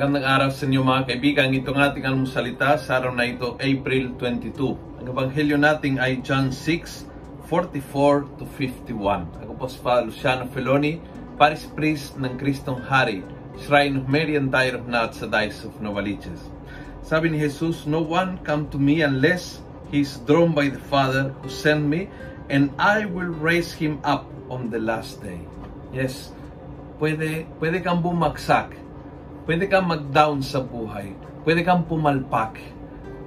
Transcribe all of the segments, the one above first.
Magandang araw sa inyo mga kaibigan. Ito ng ating almusalita sa araw na ito, April 22. Ang ebanghelyo natin ay John 6, 44 to 51. Ako po si Father Luciano Feloni, Paris Priest ng Kristong Hari, Shrine of Mary and Tire of Nuts sa Dice of Novaliches. Sabi ni Jesus, No one come to me unless he is drawn by the Father who sent me, and I will raise him up on the last day. Yes, pwede, pwede kang bumagsak Pwede kang mag-down sa buhay. Pwede kang pumalpak.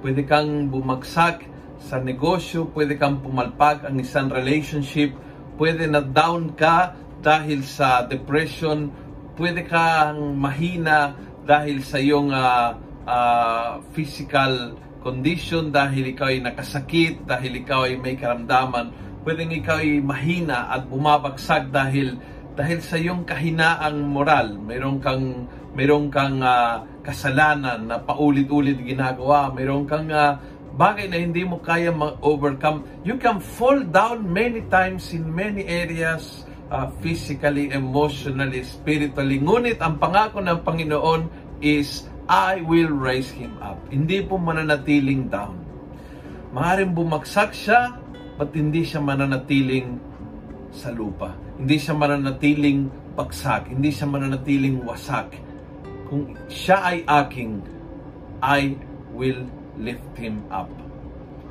Pwede kang bumagsak sa negosyo. Pwede kang pumalpak ang isang relationship. Pwede na down ka dahil sa depression. Pwede kang mahina dahil sa iyong uh, uh, physical condition, dahil ikaw ay nakasakit, dahil ikaw ay may karamdaman. Pwede ikaw ay mahina at bumabagsak dahil dahil sa iyong kahinaang moral, mayroon kang mayroon kang uh, kasalanan na paulit-ulit ginagawa, mayroon kang uh, bagay na hindi mo kaya ma-overcome. You can fall down many times in many areas, uh, physically, emotionally, spiritually. Ngunit ang pangako ng Panginoon is, I will raise him up. Hindi po mananatiling down. Maaring bumagsak siya, but hindi siya mananatiling sa lupa. Hindi siya mananatiling bagsak, hindi siya mananatiling wasak. Kung siya ay aking, I will lift him up.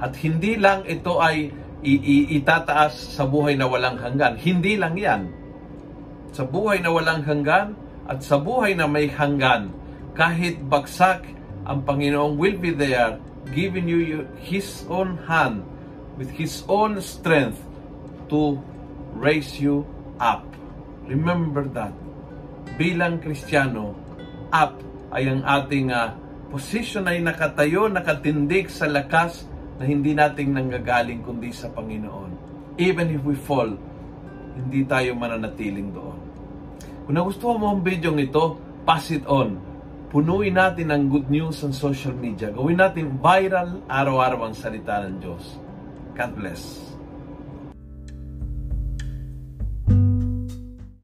At hindi lang ito ay itataas sa buhay na walang hanggan. Hindi lang yan. Sa buhay na walang hanggan at sa buhay na may hanggan, kahit bagsak, ang Panginoon will be there, giving you His own hand, with His own strength to raise you up. Remember that. Bilang Kristiyano, up ay ang ating uh, position ay nakatayo, nakatindig sa lakas na hindi nating nanggagaling kundi sa Panginoon. Even if we fall, hindi tayo mananatiling doon. Kung nagustuhan mo ang video ito, pass it on. Punuin natin ang good news sa social media. Gawin natin viral araw-araw ang salita ng Diyos. God bless.